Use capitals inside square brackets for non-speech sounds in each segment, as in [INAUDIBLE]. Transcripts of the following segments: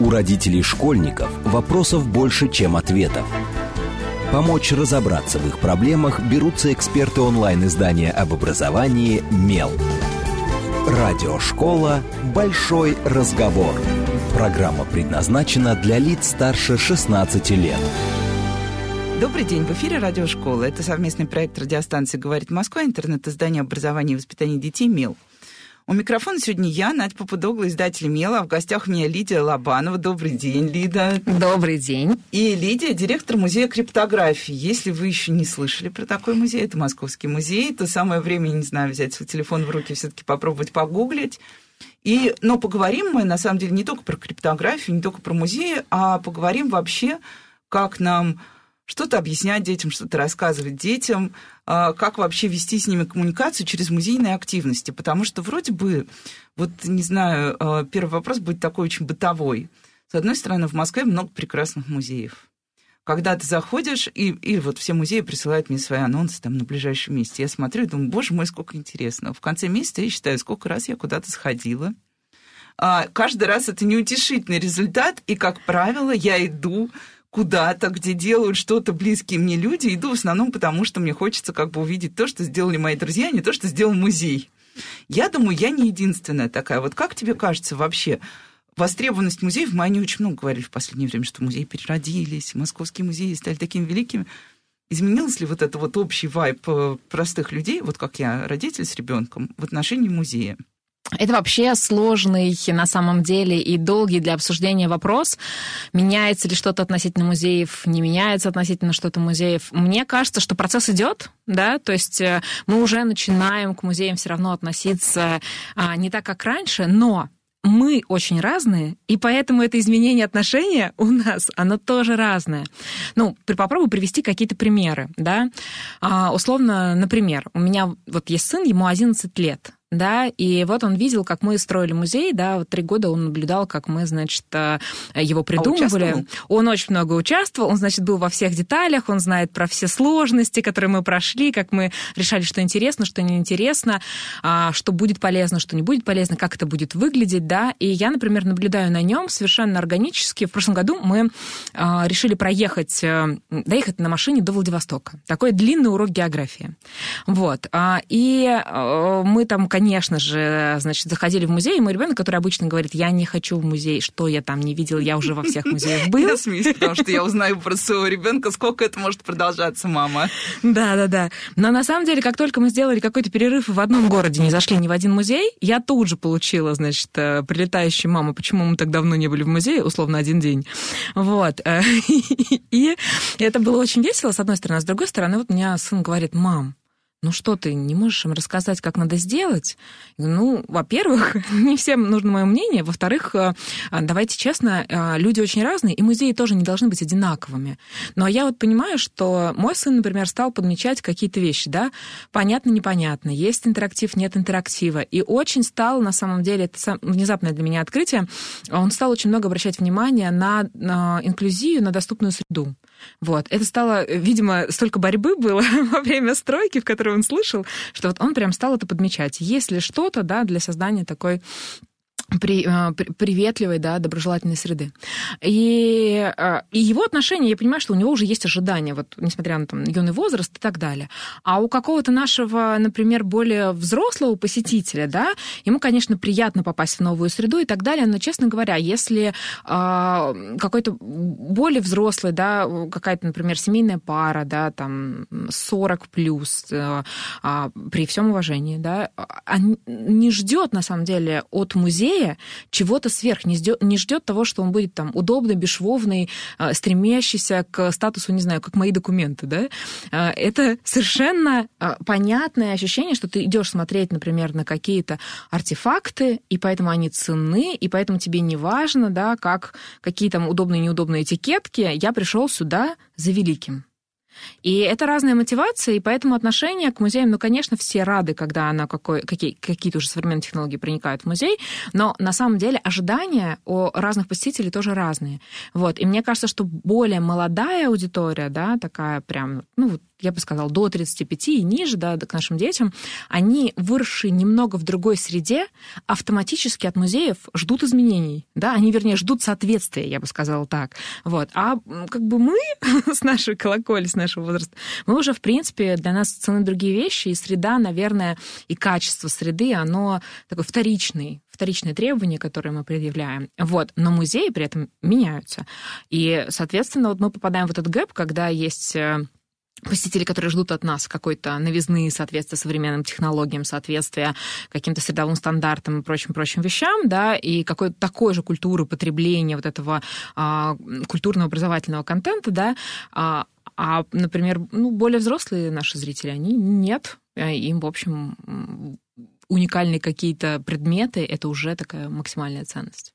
У родителей школьников вопросов больше, чем ответов. Помочь разобраться в их проблемах берутся эксперты онлайн-издания об образовании «Мел». Радиошкола «Большой разговор». Программа предназначена для лиц старше 16 лет. Добрый день, в эфире Радиошкола. Это совместный проект радиостанции «Говорит Москва», интернет-издание образования и воспитания детей «Мел». У микрофона сегодня я, Надя Попудогла, издатель «Мела», а в гостях у меня Лидия Лобанова. Добрый день, Лида. Добрый день. И Лидия, директор музея криптографии. Если вы еще не слышали про такой музей, это Московский музей, то самое время, не знаю, взять свой телефон в руки, все таки попробовать погуглить. И, но поговорим мы, на самом деле, не только про криптографию, не только про музеи, а поговорим вообще, как нам что-то объяснять детям, что-то рассказывать детям, а, как вообще вести с ними коммуникацию через музейные активности. Потому что вроде бы, вот не знаю, а, первый вопрос будет такой очень бытовой. С одной стороны, в Москве много прекрасных музеев. Когда ты заходишь, и, и вот все музеи присылают мне свои анонсы там на ближайшем месте. Я смотрю и думаю, боже мой, сколько интересного. В конце месяца я считаю, сколько раз я куда-то сходила. А, каждый раз это неутешительный результат, и, как правило, я иду куда-то, где делают что-то близкие мне люди, иду в основном потому, что мне хочется как бы увидеть то, что сделали мои друзья, а не то, что сделал музей. Я думаю, я не единственная такая. Вот как тебе кажется вообще, востребованность музеев, мы о ней очень много говорили в последнее время, что музеи переродились, московские музеи стали такими великими. Изменился ли вот это вот общий вайп э, простых людей, вот как я, родитель с ребенком, в отношении музея? Это вообще сложный на самом деле и долгий для обсуждения вопрос. Меняется ли что-то относительно музеев, не меняется относительно что-то музеев. Мне кажется, что процесс идет, да, то есть э, мы уже начинаем к музеям все равно относиться а, не так, как раньше, но мы очень разные, и поэтому это изменение отношения у нас, оно тоже разное. Ну, попробую привести какие-то примеры, да. А, условно, например, у меня вот есть сын, ему 11 лет да, и вот он видел, как мы строили музей, да, вот три года он наблюдал, как мы, значит, э, его а придумывали. А он очень много участвовал, он, значит, был во всех деталях, он знает про все сложности, которые мы прошли, как мы решали, что интересно, что неинтересно, а, что будет полезно, что не будет полезно, как это будет выглядеть, да, и я, например, наблюдаю на нем совершенно органически. В прошлом году мы а, решили проехать, э, доехать на машине до Владивостока. Такой длинный урок географии. Вот. И э, мы там, конечно, конечно же, значит, заходили в музей, и мой ребенок, который обычно говорит, я не хочу в музей, что я там не видел, я уже во всех музеях был. Я смеюсь, потому что я узнаю про своего ребенка, сколько это может продолжаться, мама. Да, да, да. Но на самом деле, как только мы сделали какой-то перерыв в одном городе, не зашли ни в один музей, я тут же получила, значит, э, прилетающую маму, почему мы так давно не были в музее, условно, один день. Вот. [LAUGHS] И это было очень весело, с одной стороны. А с другой стороны, вот у меня сын говорит, мам, ну что ты, не можешь им рассказать, как надо сделать? Ну, во-первых, [LAUGHS] не всем нужно мое мнение. Во-вторых, э, давайте честно, э, люди очень разные, и музеи тоже не должны быть одинаковыми. Но я вот понимаю, что мой сын, например, стал подмечать какие-то вещи, да, понятно, непонятно, есть интерактив, нет интерактива, и очень стал, на самом деле, это внезапное для меня открытие, он стал очень много обращать внимание на, на инклюзию, на доступную среду. Вот. Это стало, видимо, столько борьбы было [LAUGHS] во время стройки, в которой он слышал, что вот он прям стал это подмечать. Если что-то, да, для создания такой при, э, приветливой, да, доброжелательной среды. И, э, и его отношения, я понимаю, что у него уже есть ожидания, вот, несмотря на там, юный возраст и так далее. А у какого-то нашего, например, более взрослого посетителя, да, ему, конечно, приятно попасть в новую среду и так далее, но, честно говоря, если э, какой-то более взрослый, да, какая-то, например, семейная пара, да, там 40 плюс, э, э, при всем уважении, да, а, не ждет, на самом деле, от музея музея чего-то сверх, не ждет, не ждет того, что он будет там удобный, бесшовный, а, стремящийся к статусу, не знаю, как мои документы, да, а, это совершенно а, понятное ощущение, что ты идешь смотреть, например, на какие-то артефакты, и поэтому они ценны, и поэтому тебе не важно, да, как какие там удобные, неудобные этикетки, я пришел сюда за великим. И это разная мотивация, и поэтому отношение к музеям, ну, конечно, все рады, когда она какой, какие, какие-то уже современные технологии проникают в музей, но на самом деле ожидания у разных посетителей тоже разные. Вот. И мне кажется, что более молодая аудитория, да, такая прям, ну, я бы сказала, до 35 и ниже, да, к нашим детям, они, выросшие немного в другой среде, автоматически от музеев ждут изменений, да, они, вернее, ждут соответствия, я бы сказала так. Вот. А как бы мы [LAUGHS] с нашей колоколи, с нашего возраста, мы уже, в принципе, для нас цены другие вещи, и среда, наверное, и качество среды, оно такой вторичный, вторичные требования, которые мы предъявляем. Вот. Но музеи при этом меняются. И, соответственно, вот мы попадаем в этот гэп, когда есть э, посетители, которые ждут от нас какой-то новизны, соответствия современным технологиям, соответствия каким-то средовым стандартам и прочим-прочим вещам, да, и какой-то такой же культуры потребления вот этого а, культурно-образовательного контента, да, а, а, например, ну, более взрослые наши зрители, они нет, а им, в общем, уникальные какие-то предметы, это уже такая максимальная ценность.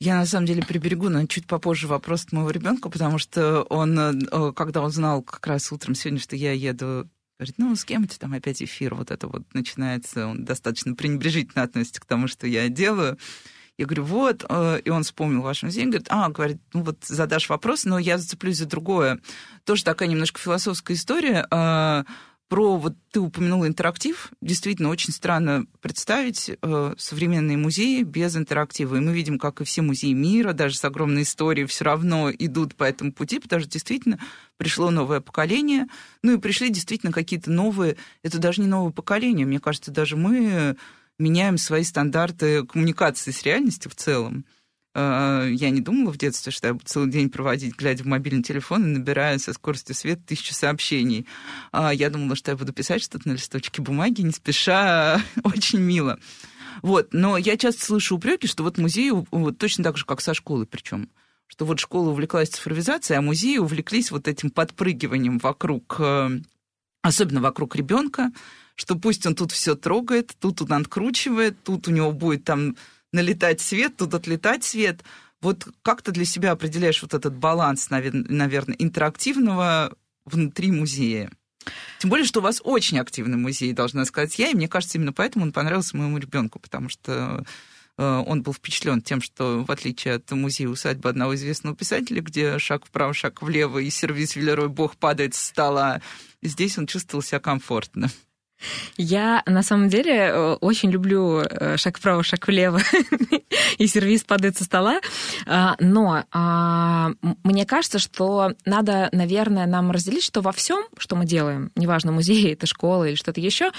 Я на самом деле приберегу на чуть попозже вопрос к моего ребенка, потому что он, э, когда он знал как раз утром сегодня, что я еду Говорит, ну, с кем у тебя там опять эфир? Вот это вот начинается. Он достаточно пренебрежительно относится к тому, что я делаю. Я говорю, вот, э, и он вспомнил ваш музей, говорит, а, говорит, ну вот задашь вопрос, но я зацеплюсь за другое. Тоже такая немножко философская история. Про, вот ты упомянул интерактив, действительно очень странно представить э, современные музеи без интерактива. И мы видим, как и все музеи мира, даже с огромной историей, все равно идут по этому пути, потому что действительно пришло новое поколение, ну и пришли действительно какие-то новые, это даже не новое поколение, мне кажется, даже мы меняем свои стандарты коммуникации с реальностью в целом. Э, я не думала в детстве, что я буду целый день проводить, глядя в мобильный телефон и набирая со скоростью света тысячу сообщений. А, я думала, что я буду писать что-то на листочке бумаги, не спеша, [LAUGHS] очень мило. Вот, но я часто слышу упреки, что вот музей вот точно так же, как со школы причем, что вот школа увлеклась цифровизацией, а музеи увлеклись вот этим подпрыгиванием вокруг, э, особенно вокруг ребенка, что пусть он тут все трогает, тут он откручивает, тут у него будет там налетать свет, тут отлетать свет. Вот как ты для себя определяешь вот этот баланс, наверное, интерактивного внутри музея? Тем более, что у вас очень активный музей, должна сказать я, и мне кажется, именно поэтому он понравился моему ребенку, потому что э, он был впечатлен тем, что в отличие от музея усадьбы одного известного писателя, где шаг вправо, шаг влево, и сервис Велерой Бог падает с стола, здесь он чувствовал себя комфортно. Я на самом деле э, очень люблю э, шаг вправо, шаг влево [LAUGHS] и сервис падает со стола, а, но а, мне кажется, что надо, наверное, нам разделить, что во всем, что мы делаем, неважно, музей, это школа или что-то еще,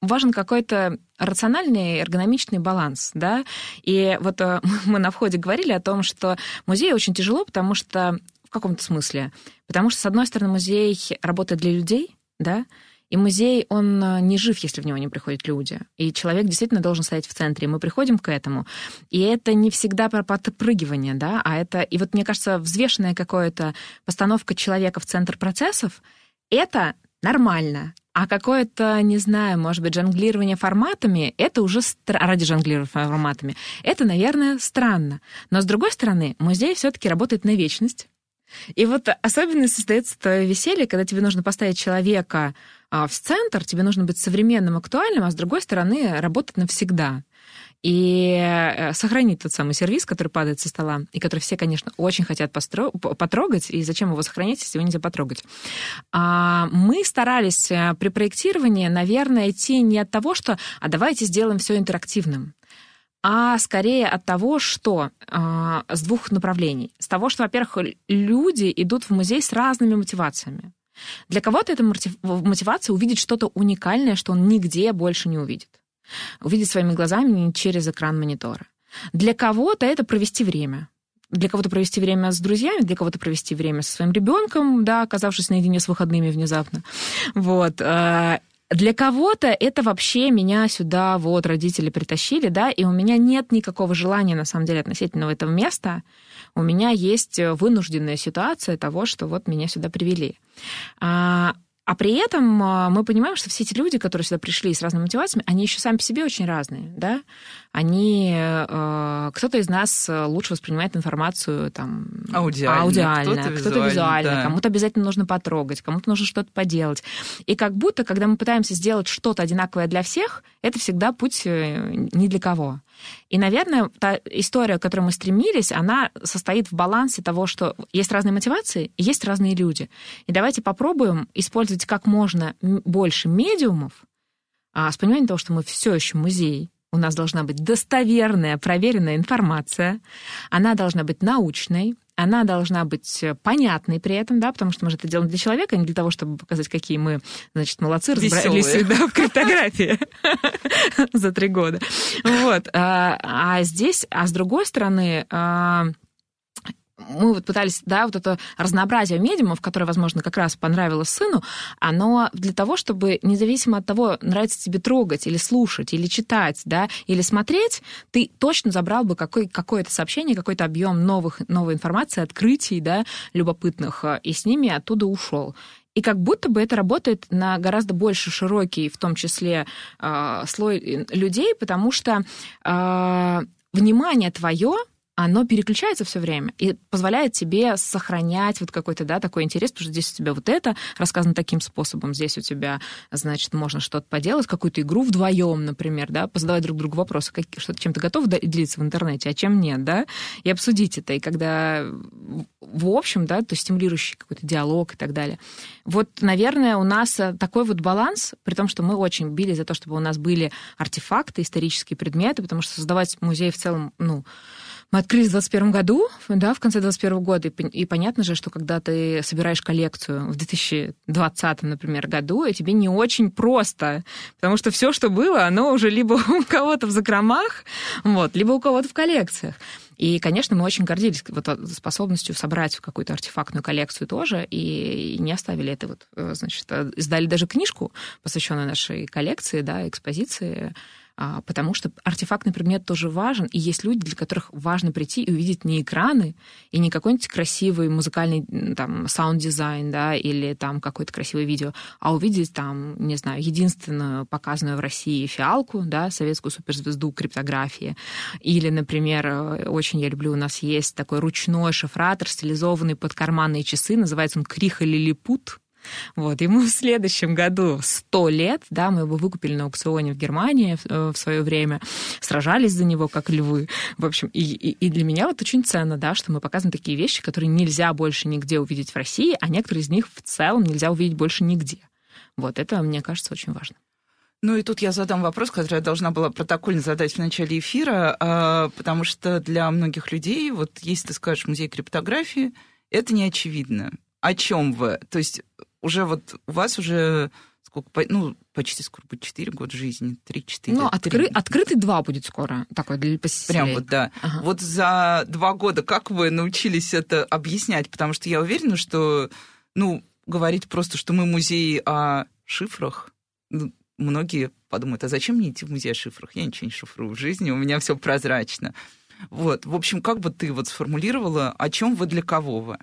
важен какой-то рациональный эргономичный баланс, да, и вот э, [LAUGHS] мы на входе говорили о том, что музей очень тяжело, потому что в каком-то смысле, потому что, с одной стороны, музей работает для людей, да, и музей, он э, не жив, если в него не приходят люди. И человек действительно должен стоять в центре. Мы приходим к этому. И это не всегда про подпрыгивание, да, а это... И вот, мне кажется, взвешенная какая-то постановка человека в центр процессов, это нормально. А какое-то, не знаю, может быть, жонглирование форматами, это уже стра... ради жонглирования форматами, это, наверное, странно. Но, с другой стороны, музей все-таки работает на вечность. И вот особенность твое веселье, когда тебе нужно поставить человека а в центр, тебе нужно быть современным, актуальным, а с другой стороны работать навсегда и э, сохранить тот самый сервис, который падает со стола, и который все, конечно, очень хотят постро... потрогать, и зачем его сохранять, если его нельзя потрогать. А мы старались э, при проектировании, наверное, идти не от того, что «а давайте сделаем все интерактивным», а скорее от того, что э, с двух направлений. С того, что, во-первых, люди идут в музей с разными мотивациями. Для кого-то это мотивация увидеть что-то уникальное, что он нигде больше не увидит. Увидеть своими глазами через экран монитора. Для кого-то это провести время. Для кого-то провести время с друзьями, для кого-то провести время со своим ребенком, да, оказавшись наедине с выходными внезапно. Вот. Э, для кого-то это вообще меня сюда вот родители притащили, да, и у меня нет никакого желания, на самом деле, относительно этого места у меня есть э, вынужденная ситуация того, что вот меня сюда привели. А, А при этом мы понимаем, что все эти люди, которые сюда пришли с разными мотивациями, они еще сами по себе очень разные, да? Они... Кто-то из нас лучше воспринимает информацию там... Аудиально. Аудиально. Кто-то кто-то визуально, визуально. да. Кому-то обязательно нужно потрогать, кому-то нужно что-то поделать. И как будто, когда мы пытаемся сделать что-то одинаковое для всех, это всегда путь ни для кого. И, наверное, та история, к которой мы стремились, она состоит в балансе того, что есть разные мотивации, и есть разные люди. И давайте попробуем использовать как можно больше медиумов а, с пониманием того, что мы все еще музей, у нас должна быть достоверная, проверенная информация, она должна быть научной, она должна быть понятной при этом, да, потому что мы же это делаем для человека, а не для того, чтобы показать, какие мы, значит, молодцы, разобрались да, в криптографии [LAUGHS] за три года. Вот. А здесь, а с другой стороны, мы вот пытались, да, вот это разнообразие медиумов, которое, возможно, как раз понравилось сыну, оно для того, чтобы независимо от того, нравится тебе трогать или слушать, или читать, да, или смотреть, ты точно забрал бы какой, какое-то сообщение, какой-то объем новых, новой информации, открытий, да, любопытных, и с ними оттуда ушел. И как будто бы это работает на гораздо больше широкий, в том числе, э, слой людей, потому что э, внимание твое оно переключается все время и позволяет тебе сохранять вот какой-то, да, такой интерес, потому что здесь у тебя вот это рассказано таким способом, здесь у тебя, значит, можно что-то поделать, какую-то игру вдвоем, например, да, позадавать друг другу вопросы, как, что чем ты готов делиться в интернете, а чем нет, да, и обсудить это, и когда в общем, да, то стимулирующий какой-то диалог и так далее. Вот, наверное, у нас такой вот баланс, при том, что мы очень били за то, чтобы у нас были артефакты, исторические предметы, потому что создавать музей в целом, ну, мы открылись в 2021 году, да, в конце 2021 года, и, и понятно же, что когда ты собираешь коллекцию в 2020, например, году, тебе не очень просто, потому что все, что было, оно уже либо [LAUGHS] у кого-то в закромах, вот, либо у кого-то в коллекциях. И, конечно, мы очень гордились вот способностью собрать какую-то артефактную коллекцию тоже, и не оставили это вот, э, значит, э, издали даже книжку, посвященную нашей коллекции, да, экспозиции, потому что артефактный предмет тоже важен, и есть люди, для которых важно прийти и увидеть не экраны, и не какой-нибудь красивый музыкальный там саунд-дизайн, да, или там какое-то красивое видео, а увидеть там, не знаю, единственную показанную в России фиалку, да, советскую суперзвезду криптографии, или, например, э, очень я люблю, у нас есть такой ручной шифратор, стилизованный под карманные часы, называется он Криха Лилипут, вот, ему [LAUGHS] в следующем году 100 лет, да, мы его выкупили на аукционе в Германии в, э, в свое время, сражались за него как львы. В общем, и, и, и для меня вот очень ценно, да, что мы показываем такие вещи, которые нельзя больше нигде увидеть в России, а некоторые из них в целом нельзя увидеть больше нигде. Вот это, мне кажется, очень важно. Ну и тут я задам вопрос, который я должна была протокольно задать в начале эфира, а, потому что для многих людей, вот если ты скажешь музей криптографии, это не очевидно. О чем вы? То есть уже вот у вас уже сколько, ну, почти скоро будет 4 года жизни, 3-4. Ну, откры, открытый 2 будет скоро, такой для посетителей. Прям вот, да. Ага. Вот за два года как вы научились это объяснять? Потому что я уверена, что, ну, говорить просто, что мы музей о шифрах, ну, многие подумают, а зачем мне идти в музей о шифрах? Я ничего не шифрую в жизни, у меня все прозрачно. Вот, в общем, как бы ты вот сформулировала, о чем вы для кого вы?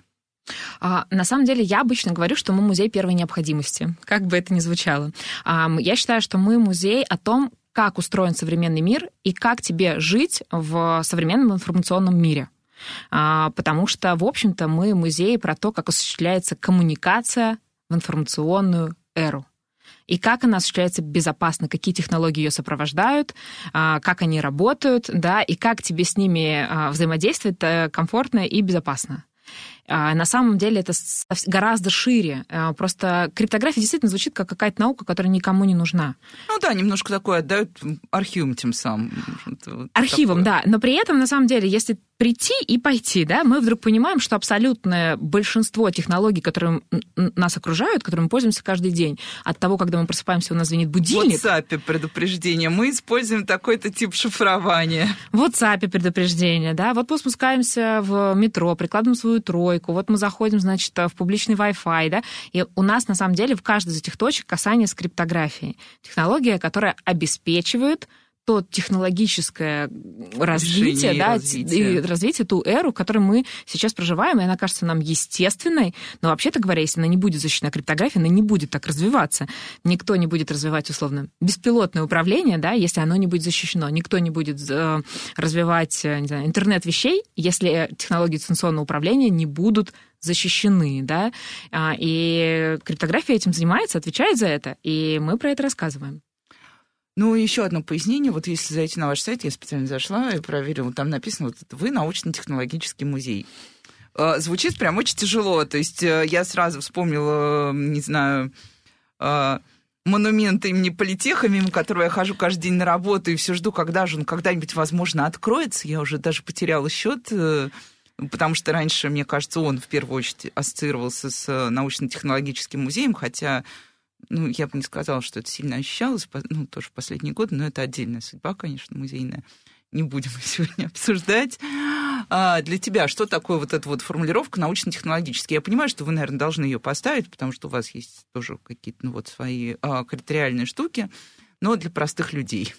А, на самом деле, я обычно говорю, что мы музей первой необходимости, как бы это ни звучало. А, я считаю, что мы музей о том, как устроен современный мир и как тебе жить в современном информационном мире. А, потому что, в общем-то, мы музей про то, как осуществляется коммуникация в информационную эру и как она осуществляется безопасно, какие технологии ее сопровождают, как они работают, да, и как тебе с ними взаимодействовать э, комфортно и безопасно. А на самом деле это гораздо шире. А, просто криптография действительно звучит как какая-то наука, которая никому не нужна. Ну да, немножко такое отдают архивом тем самым. Архивом, такое. да. Но при этом, на самом деле, если прийти и пойти, да, мы вдруг понимаем, что абсолютное большинство технологий, которые нас окружают, которыми мы пользуемся каждый день, от того, когда мы просыпаемся, у нас звенит будильник. В WhatsApp предупреждение. Мы используем такой-то тип шифрования. В WhatsApp предупреждение, да. Вот мы спускаемся в метро, прикладываем свою тройку, вот мы заходим, значит, в публичный Wi-Fi, да, и у нас, на самом деле, в каждой из этих точек касание с криптографией. Технология, которая обеспечивает то технологическое развитие, да, развитие. и развитие, ту эру, в которой мы сейчас проживаем, и она кажется нам естественной, но вообще-то говоря, если она не будет защищена криптографией, она не будет так развиваться. Никто не будет развивать, условно, беспилотное управление, да, если оно не будет защищено. Никто не будет э, развивать э, не знаю, интернет вещей, если технологии дистанционного управления не будут защищены, да, А, и криптография этим занимается, отвечает за это, и мы про это рассказываем. Ну, еще одно пояснение. Вот если зайти на ваш сайт, я специально зашла и проверила, там написано, вот, вы научно-технологический музей. Э, Звучит прям очень тяжело. То есть э, я сразу вспомнила, не знаю, э, монумент имени Политеха, мимо которого я хожу каждый день на работу и все жду, когда же он когда-нибудь, возможно, откроется. Я уже даже потеряла счет, потому что раньше, мне кажется, он в первую очередь ассоциировался с научно-технологическим музеем, хотя ну, я бы не сказала, что это сильно ощущалось, ну, тоже в последние годы, но это отдельная судьба, конечно, музейная. Не будем [LAUGHS] сегодня обсуждать. А для тебя что такое вот эта вот формулировка научно-технологический? Я понимаю, что вы, наверное, должны ее поставить, потому что у вас есть тоже какие-то ну, вот свои а, критериальные штуки, но для простых людей.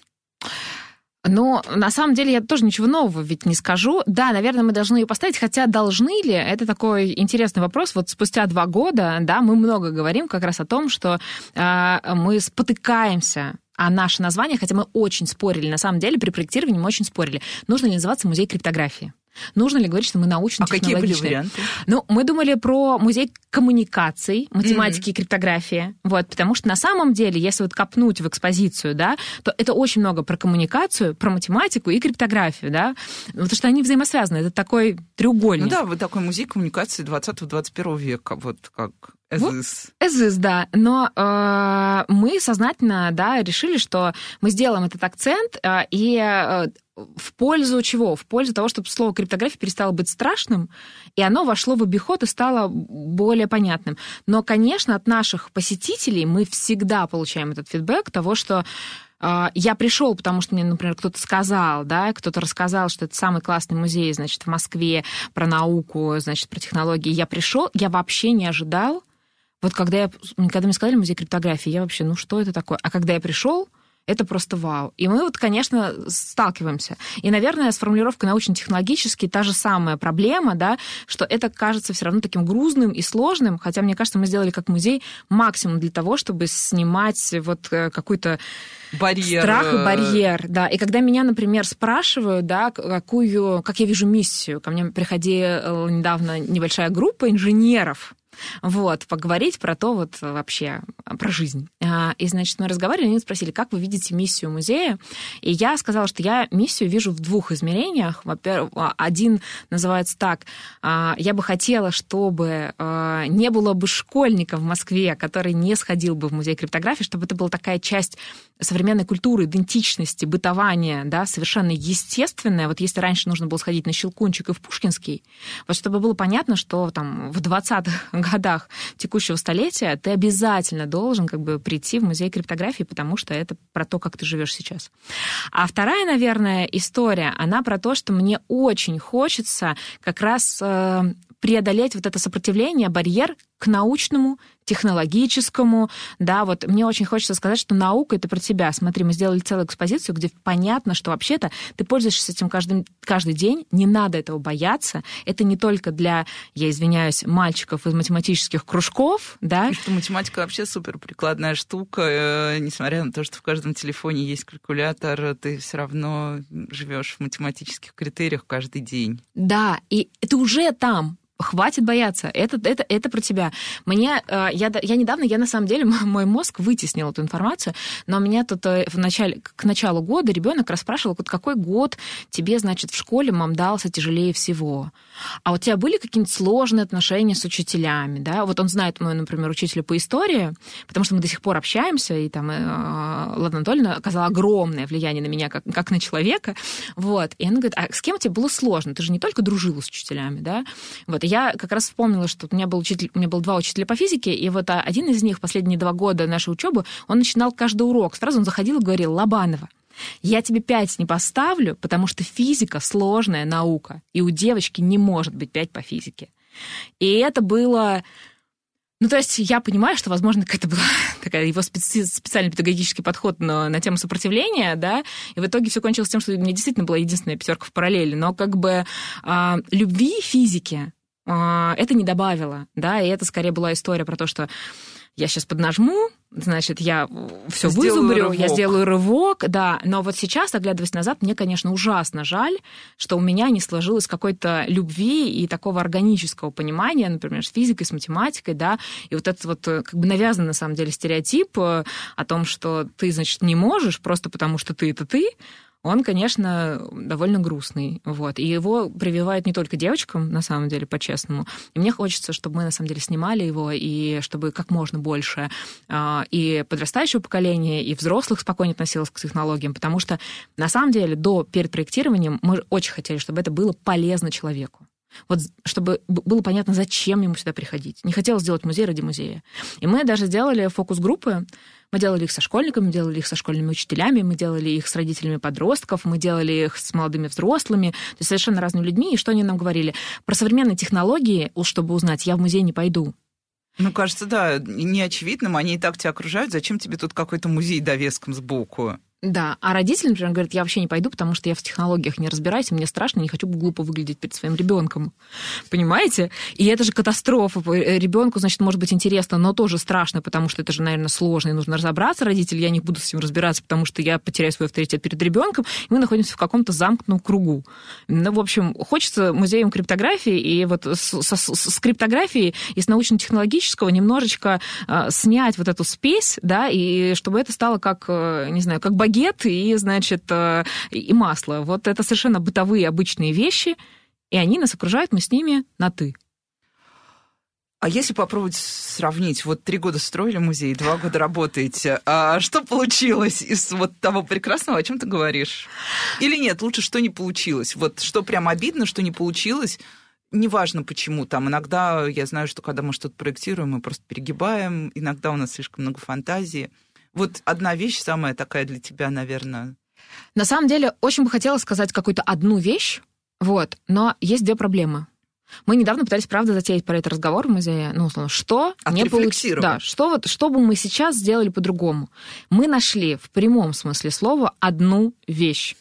Но на самом деле я тоже ничего нового ведь не скажу. Да, наверное, мы должны ее поставить, хотя должны ли, это такой интересный вопрос. Вот спустя два года, да, мы много говорим как раз о том, что э, мы спотыкаемся о наше название, хотя мы очень спорили. На самом деле при проектировании мы очень спорили. Нужно ли называться музей криптографии? Нужно ли говорить, что мы научно А какие были варианты? Ну, мы думали про музей коммуникаций, математики и криптографии. Вот, потому что на самом деле, если вот копнуть в экспозицию, да, то это очень много про коммуникацию, про математику и криптографию, да, потому что они взаимосвязаны. Это такой треугольник. Ну да, вы такой музей коммуникации 20-21 века, вот как as Вот. Эзис, да. Но э, мы сознательно, да, решили, что мы сделаем этот акцент э, и э, в пользу чего? В пользу того, чтобы слово криптография перестало быть страшным, и оно вошло в обиход и стало более понятным. Но, конечно, от наших посетителей мы всегда получаем этот фидбэк того, что э, я пришел, потому что мне, например, кто-то сказал, да, кто-то рассказал, что это самый классный музей, значит, в Москве про науку, значит, про технологии. Я пришел, я вообще не ожидал, вот когда, я, когда мне сказали музей криптографии, я вообще, ну что это такое? А когда я пришел, это просто вау. И мы вот, конечно, сталкиваемся. И, наверное, с формулировкой научно-технологический та же самая проблема, да, что это кажется все равно таким грузным и сложным, хотя, мне кажется, мы сделали как музей максимум для того, чтобы снимать вот э, какой-то Барьер. страх и э, барьер, да. И когда меня, например, спрашивают, да, какую, как я вижу миссию, ко мне приходила недавно небольшая группа инженеров, вот, поговорить про то вот вообще, про жизнь. А, И, значит, мы разговаривали, они спросили, как вы видите миссию музея? И я сказала, что я миссию вижу в двух измерениях. Во-первых, а, один называется так, а, я бы хотела, чтобы а, не было бы школьника в Москве, который не сходил бы в музей криптографии, чтобы это была такая часть современной культуры, идентичности, бытования, да, совершенно естественная. Вот если раньше нужно было сходить на Щелкунчик и в Пушкинский, вот чтобы было понятно, что там в 20-х годах текущего столетия ты обязательно должен как бы прийти в музей криптографии, потому что это про то, как ты живешь сейчас. А вторая, наверное, история, она про то, что мне очень хочется как раз э, преодолеть вот это сопротивление, барьер к научному, технологическому, да, вот мне очень хочется сказать, что наука — это про тебя. Смотри, мы сделали целую экспозицию, где понятно, что вообще-то ты пользуешься этим каждый, каждый день, не надо этого бояться. Это не только для, я извиняюсь, мальчиков из математических кружков, да. Что математика вообще супер прикладная штука, э, несмотря на то, что в каждом телефоне есть калькулятор, ты все равно живешь в математических критериях каждый день. Да, и это уже там. Хватит бояться. Это, это, это про тебя. Мне, э, я, я недавно, я на самом деле, [LAUGHS] мой мозг вытеснил эту информацию, но меня тут э, в начале, к началу года ребенок расспрашивал, вот какой год тебе, значит, в школе мам дался тяжелее всего. А у тебя были какие-нибудь сложные отношения с учителями, да? Вот он знает мою, например, учителя по истории, потому что мы до сих пор общаемся, и там э, Ладна Анатольевна оказала огромное влияние на меня, как, как на человека. Вот. И она говорит, а с кем тебе было сложно? Ты же не только дружила с учителями, да? Вот. И я как раз вспомнила, что у меня был учитель, у меня было два учителя по физике, и вот а, один из них последние два года нашей учебы, он начинал каждый урок. Сразу он заходил и говорил, Лобанова, я тебе пять не поставлю, потому что физика сложная наука, и у девочки не может быть пять по физике. И это было Ну, то есть я понимаю, что, возможно, какая-то была [LAUGHS] такая его специ- специальный педагогический подход на, на тему сопротивления, да, и в итоге все кончилось тем, что у меня действительно была единственная пятерка в параллели, но как бы э, любви физики это не добавило, да, и это скорее была история про то, что я сейчас поднажму, значит, я все вызубрю, рывок. я сделаю рывок, да. Но вот сейчас, оглядываясь назад, мне, конечно, ужасно жаль, что у меня не сложилось какой-то любви и такого органического понимания, например, с физикой, с математикой, да. И вот этот вот как бы навязанный, на самом деле, стереотип э, о том, что ты, значит, не можешь просто потому, что ты — это ты, он, конечно, довольно грустный. Вот. И его прививают не только девочкам, на самом деле, по-честному. И мне хочется, чтобы мы, на самом деле, снимали его, и чтобы как можно больше э, и подрастающего поколения, и взрослых спокойнее относилось к технологиям, потому что, на самом деле, до перед проектированием мы очень хотели, чтобы это было полезно человеку. Вот чтобы было понятно, зачем ему сюда приходить. Не хотелось сделать музей ради музея. И мы даже сделали фокус-группы, мы делали их со школьниками, мы делали их со школьными учителями, мы делали их с родителями подростков, мы делали их с молодыми взрослыми, то есть совершенно разными людьми. И что они нам говорили? Про современные технологии, чтобы узнать, я в музей не пойду. Ну, кажется, да, неочевидным, они и так тебя окружают, зачем тебе тут какой-то музей довеском сбоку? Да, а родители, например, говорят, я вообще не пойду, потому что я в технологиях не разбираюсь, мне страшно, не хочу глупо выглядеть перед своим ребенком. Понимаете? И это же катастрофа. Э, Ребенку, значит, может быть интересно, но тоже страшно, потому что это же, наверное, сложно, и нужно разобраться. Родители, я не буду с ним разбираться, потому что я потеряю свой авторитет перед ребенком, и мы находимся в каком-то замкнутом кругу. Ну, в общем, хочется музеем криптографии, и вот с, с, с криптографией и с научно-технологического немножечко э, снять вот эту спесь, да, и чтобы это стало как, э, не знаю, как багет и, значит, э, и масло. Вот это совершенно бытовые обычные вещи, и они нас окружают, мы с ними на «ты». А если попробовать сравнить, вот три года строили музей, два года работаете, а что получилось из вот того прекрасного, о чем ты говоришь? Или нет, лучше, что не получилось? Вот что прям обидно, что не получилось, неважно почему, там иногда я знаю, что когда мы что-то проектируем, мы просто перегибаем, иногда у нас слишком много фантазии – вот одна вещь самая такая для тебя, наверное. На самом деле, очень бы хотела сказать какую-то одну вещь, вот, но есть две проблемы. Мы недавно пытались, правда, затеять про это разговор в музее. Ну, условно, что не получилось. Да, что, вот, что бы мы сейчас сделали по-другому? Мы нашли в прямом смысле слова одну вещь.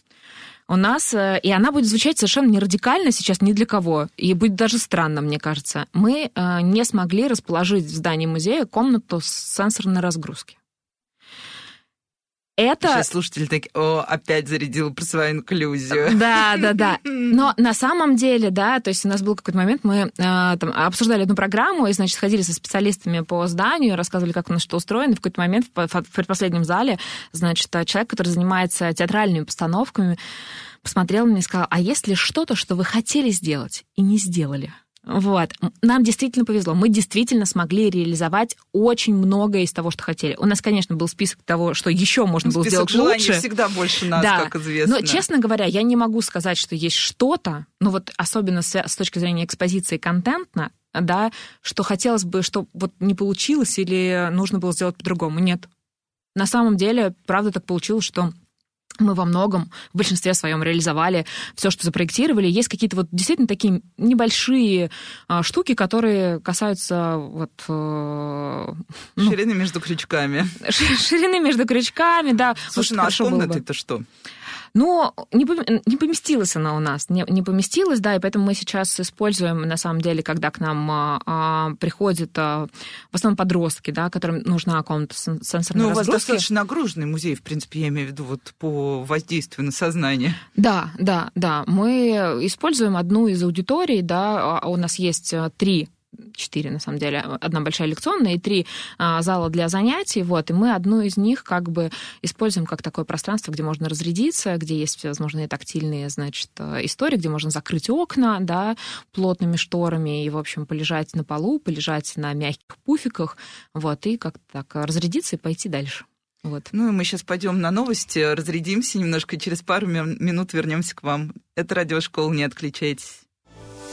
У нас, э, и она будет звучать совершенно не радикально сейчас ни для кого, и будет даже странно, мне кажется. Мы э, не смогли расположить в здании музея комнату с сенсорной разгрузки это... Сейчас слушатели такие, о, опять зарядил про свою инклюзию. [LAUGHS] Да, да, да. Но на самом деле, да, то есть у нас был какой-то момент, мы э, там, обсуждали одну программу, и, значит, ходили со специалистами по зданию, рассказывали, как у нас что устроено. И в какой-то момент в, в предпоследнем зале, значит, человек, который занимается театральными постановками, посмотрел на меня и сказал, а если что-то, что вы хотели сделать и не сделали? Вот. Нам действительно повезло. Мы действительно смогли реализовать очень многое из того, что хотели. У нас, конечно, был список того, что еще можно ну, было сделать лучше. всегда больше нас, да. как известно. Но, честно говоря, я не могу сказать, что есть что-то, ну вот особенно с, с точки зрения экспозиции контентно, да, что хотелось бы, что вот не получилось или нужно было сделать по-другому. Нет. На самом деле, правда так получилось, что мы во многом, в большинстве своем реализовали все, что запроектировали. Есть какие-то вот действительно такие небольшие а, штуки, которые касаются вот... Э, ну, ширины между крючками. Ширины между крючками, да. Слушай, вот ну а комнаты-то что? Но не, не поместилась она у нас, не, не поместилась, да, и поэтому мы сейчас используем, на самом деле, когда к нам а, а приходят а, в основном подростки, да, которым нужна комната сенсорной Ну, у вас достаточно нагруженный музей, в принципе, я имею в виду вот по воздействию на сознание. Да, да, да. Мы используем одну из аудиторий, да, а у нас есть а, три четыре, на самом деле, одна большая лекционная и три а, зала для занятий, вот, и мы одну из них как бы используем как такое пространство, где можно разрядиться, где есть всевозможные тактильные, значит, э, истории, где можно закрыть окна, да, плотными шторами и, в общем, полежать на полу, полежать на мягких пуфиках, вот, и как-то так разрядиться и пойти дальше. Вот. Ну и мы сейчас пойдем на новости, разрядимся немножко, через пару минут вернемся к вам. Это радиошкола, не отключайтесь.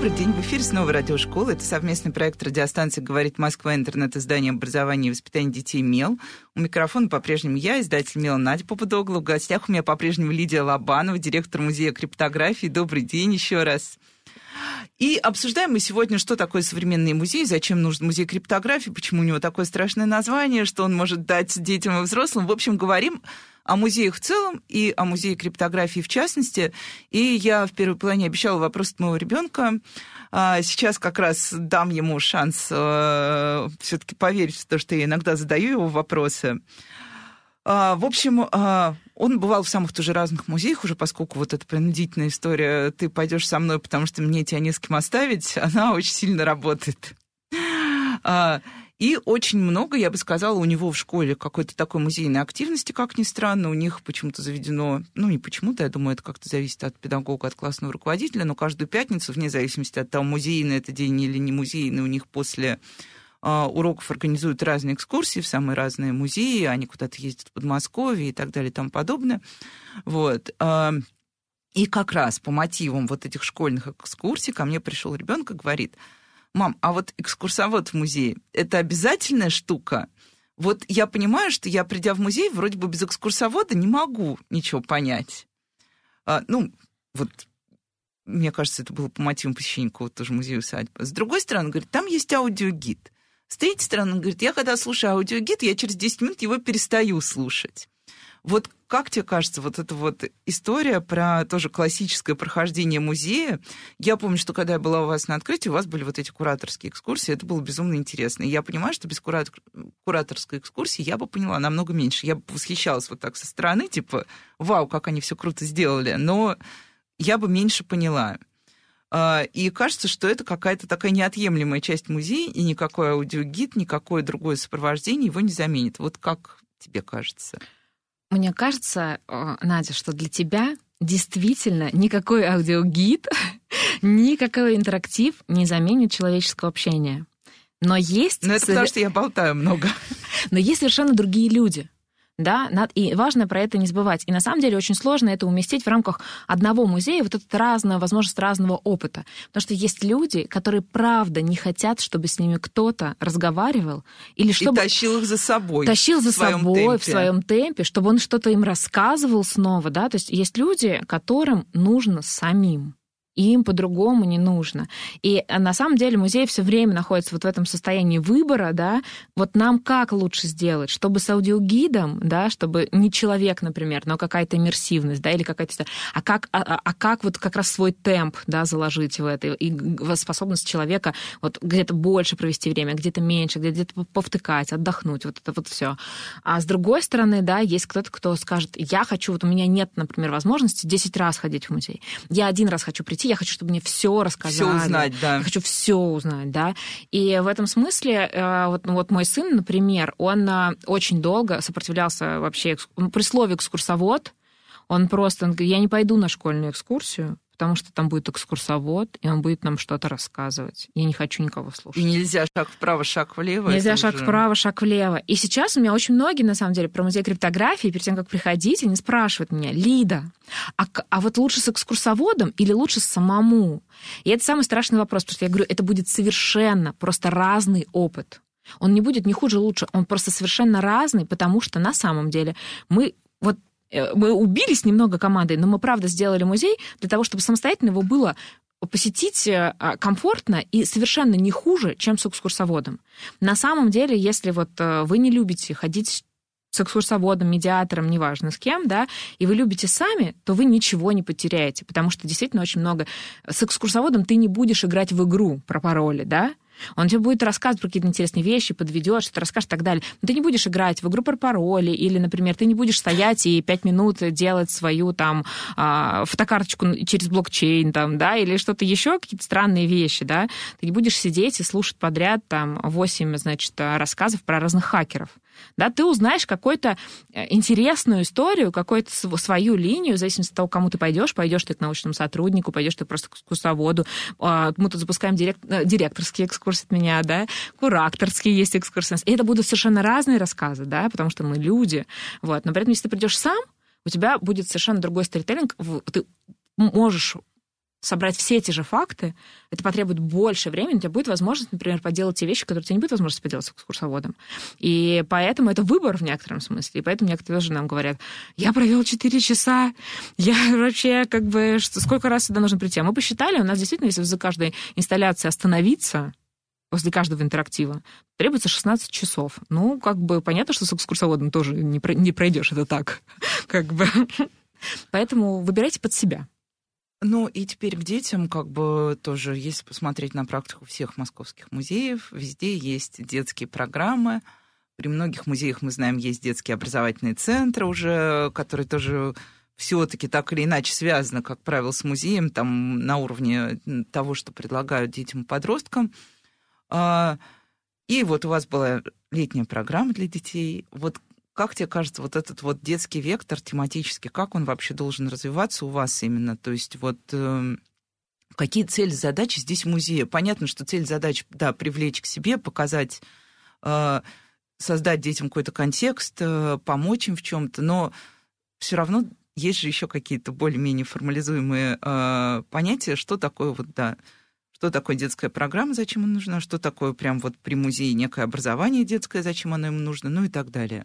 Добрый день. В эфире снова радиошкола. Это совместный проект радиостанции «Говорит Москва. Интернет. Издание образования и воспитания детей МЕЛ». У микрофона по-прежнему я, издатель МЕЛ Надя Попудогла. В гостях у меня по-прежнему Лидия Лобанова, директор музея криптографии. Добрый день еще раз. И обсуждаем мы сегодня, что такое современный музей, зачем нужен музей криптографии, почему у него такое страшное название, что он может дать детям и взрослым. В общем, говорим о музеях в целом и о музее криптографии в частности. И я в первой плане обещала вопрос от моего ребенка. А, сейчас как раз дам ему шанс э, все-таки поверить в то, что я иногда задаю его вопросы. А, в общем, а, он бывал в самых тоже разных музеях уже, поскольку вот эта принудительная история «ты пойдешь со мной, потому что мне тебя не с кем оставить», [LAUGHS] она очень сильно работает. И очень много, я бы сказала, у него в школе какой-то такой музейной активности, как ни странно. У них почему-то заведено, ну не почему-то, я думаю, это как-то зависит от педагога, от классного руководителя, но каждую пятницу, вне зависимости от того, музейный это день или не музейный, у них после уроков организуют разные экскурсии в самые разные музеи, они куда-то ездят в Подмосковье и так далее и тому подобное. Вот. И как раз по мотивам вот этих школьных экскурсий ко мне пришел ребенок и говорит – мам, а вот экскурсовод в музее – это обязательная штука? Вот я понимаю, что я, придя в музей, вроде бы без экскурсовода не могу ничего понять. А, ну, вот мне кажется, это было по мотивам посещения какого-то тоже музея усадьбы. С другой стороны, говорит, там есть аудиогид. С третьей стороны, он говорит, я когда слушаю аудиогид, я через 10 минут его перестаю слушать. Вот как тебе кажется, вот эта вот история про тоже классическое прохождение музея? Я помню, что когда я была у вас на открытии, у вас были вот эти кураторские экскурсии, это было безумно интересно. И я понимаю, что без куратор... кураторской экскурсии я бы поняла намного меньше. Я бы восхищалась вот так со стороны, типа, вау, как они все круто сделали, но я бы меньше поняла. А, и кажется, что это какая-то такая неотъемлемая часть музея, и никакой аудиогид, никакое другое сопровождение его не заменит. Вот как тебе кажется? Мне кажется, э, Надя, что для тебя действительно никакой аудиогид, [LAUGHS] никакой интерактив не заменит человеческого общения. Но есть... Но это потому, что я болтаю много. [LAUGHS] Но есть совершенно другие люди да, и важно про это не забывать. И на самом деле очень сложно это уместить в рамках одного музея, вот этот разная возможность разного опыта. Потому что есть люди, которые правда не хотят, чтобы с ними кто-то разговаривал или чтобы... И тащил их за собой. Тащил за в собой темпе. в своем темпе, чтобы он что-то им рассказывал снова, да, то есть есть люди, которым нужно самим им по-другому не нужно. И э, на самом деле музей все время находится вот в этом состоянии выбора, да, вот нам как лучше сделать, чтобы с аудиогидом, да, чтобы не человек, например, но какая-то иммерсивность, да, или какая-то... А как, а, а, а как вот как раз свой темп, да, заложить в это, и способность человека вот где-то больше провести время, где-то меньше, где-то повтыкать, отдохнуть, вот это вот все. А с другой стороны, да, есть кто-то, кто скажет, я хочу, вот у меня нет, например, возможности 10 раз ходить в музей, я один раз хочу прийти, я хочу, чтобы мне все рассказали. Все узнать, да. Я хочу все узнать, да. И в этом смысле э, вот, ну, вот мой сын, например, он э, очень долго сопротивлялся вообще при слове экскурсовод, он просто, он говорит, я не пойду на школьную экскурсию, потому что там будет экскурсовод, и он будет нам что-то рассказывать. Я не хочу никого слушать. И нельзя шаг вправо, шаг влево. Нельзя шаг уже... вправо, шаг влево. И сейчас у меня очень многие, на самом деле, про музей криптографии, перед тем, как приходить, они спрашивают меня, Лида, а, а вот лучше с экскурсоводом или лучше самому? И это самый страшный вопрос, потому что я говорю, это будет совершенно просто разный опыт. Он не будет ни хуже, лучше, он просто совершенно разный, потому что на самом деле мы мы убились немного командой, но мы, правда, сделали музей для того, чтобы самостоятельно его было посетить э, а, комфортно и совершенно не хуже, чем с экскурсоводом. На самом деле, если вот э, вы не любите ходить с экскурсоводом, медиатором, неважно с кем, да, и вы любите сами, то вы ничего не потеряете, потому что действительно очень много... С экскурсоводом ты не будешь играть в игру про пароли, да, он тебе будет рассказывать какие-то интересные вещи, подведет, что-то расскажет и так далее. Но ты не будешь играть в игру про пароли, или, например, ты не будешь стоять и пять минут делать свою там а, фотокарточку через блокчейн, там, да, или что-то еще, какие-то странные вещи, да. Ты не будешь сидеть и слушать подряд там 8, значит, рассказов про разных хакеров да, ты узнаешь какую-то э, интересную историю, какую-то свою линию, в зависимости от того, кому ты пойдешь, пойдешь ты к научному сотруднику, пойдешь ты просто к экскурсоводу. А, мы тут запускаем директ, э, директорские экскурсии от меня, да, кураторские есть экскурсии. И это будут совершенно разные рассказы, да, потому что мы люди. Вот. Но при этом, если ты придешь сам, у тебя будет совершенно другой сторителлинг, ты можешь собрать все эти же факты, это потребует больше времени, у тебя будет возможность, например, поделать те вещи, которые у тебя не будет возможности поделать с экскурсоводом. И поэтому это выбор в некотором смысле. И поэтому некоторые тоже нам говорят, я провел 4 часа, я вообще как бы, что, сколько раз сюда нужно прийти? А мы посчитали, у нас действительно, если за каждой инсталляцией остановиться, после каждого интерактива, требуется 16 часов. Ну, как бы понятно, что с экскурсоводом тоже не, пройдешь это так. [LAUGHS] как бы. Поэтому выбирайте под себя. Ну и теперь к детям, как бы тоже, если посмотреть на практику всех московских музеев, везде есть детские программы. При многих музеях, мы знаем, есть детские образовательные центры уже, которые тоже все-таки так или иначе связаны, как правило, с музеем, там на уровне того, что предлагают детям и подросткам. А, и вот у вас была летняя программа для детей. Вот как тебе кажется, вот этот вот детский вектор тематический, как он вообще должен развиваться у вас именно? То есть вот э, какие цели, задачи здесь музея? Понятно, что цель, задача, да, привлечь к себе, показать, э, создать детям какой-то контекст, э, помочь им в чем-то, но все равно есть же еще какие-то более-менее формализуемые э, понятия, что такое вот, да, что такое детская программа, зачем она нужна, что такое прям вот при музее некое образование детское, зачем оно им нужно, ну и так далее.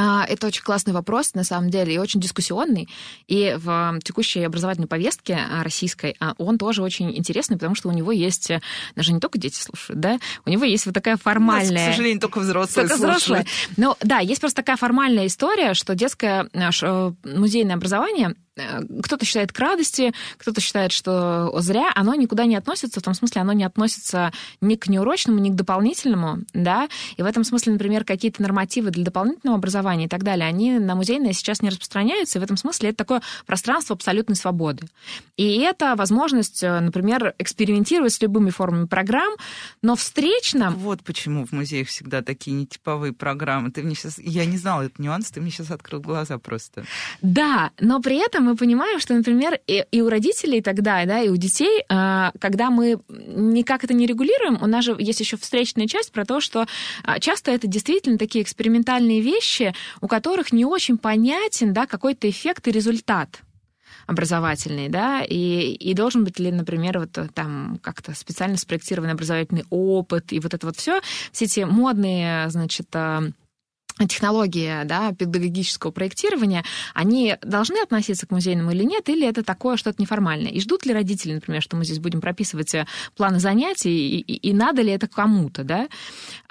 А, это очень классный вопрос, на самом деле, и очень дискуссионный. И в текущей образовательной повестке а, российской а, он тоже очень интересный, потому что у него есть, э, даже не только дети слушают, да, у него есть вот такая формальная... Нас, к сожалению, только взрослые Только взрослые. Ну, да, есть просто такая формальная история, что детское э, музейное образование кто-то считает к радости, кто-то считает, что зря, оно никуда не относится, в том смысле оно не относится ни к неурочному, ни к дополнительному, да, и в этом смысле, например, какие-то нормативы для дополнительного образования и так далее, они на музейное сейчас не распространяются, и в этом смысле это такое пространство абсолютной свободы. И это возможность, э, например, экспериментировать с любыми формами программ, но встречно... Вот почему в музеях всегда такие нетиповые программы. Ты мне сейчас... Я не знала этот нюанс, ты мне сейчас открыл глаза просто. Да, но при этом мы понимаем, что, например, и, и у родителей тогда, да, и у детей, а, когда мы никак это не регулируем, у нас же есть еще встречная часть про то, что а, часто это действительно такие экспериментальные вещи, у которых не очень понятен, да, какой-то эффект и результат образовательный, да, и, и должен быть ли, например, вот там как-то специально спроектированный образовательный опыт, и вот это вот все, все эти модные, значит, а, технологии да, педагогического проектирования, они должны относиться к музейному или нет, или это такое что-то неформальное? И ждут ли родители, например, что мы здесь будем прописывать э, планы занятий, и, и, и надо ли это кому-то, да?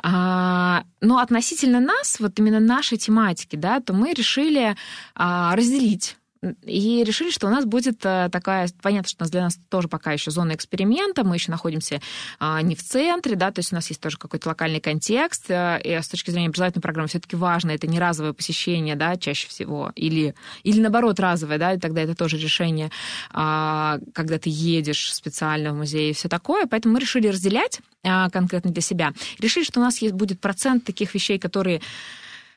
А, но относительно нас, вот именно нашей тематики, да, то мы решили а, разделить и решили, что у нас будет э, такая, понятно, что у нас для нас тоже пока еще зона эксперимента, мы еще находимся а, не в центре, да, то есть у нас есть тоже какой-то локальный контекст, э, и с точки зрения образовательной программы все-таки важно, это не разовое посещение, да, чаще всего, или, или наоборот разовое, да, и тогда это тоже решение, а, когда ты едешь специально в музей и все такое, поэтому мы решили разделять а, конкретно для себя. Решили, что у нас есть, будет процент таких вещей, которые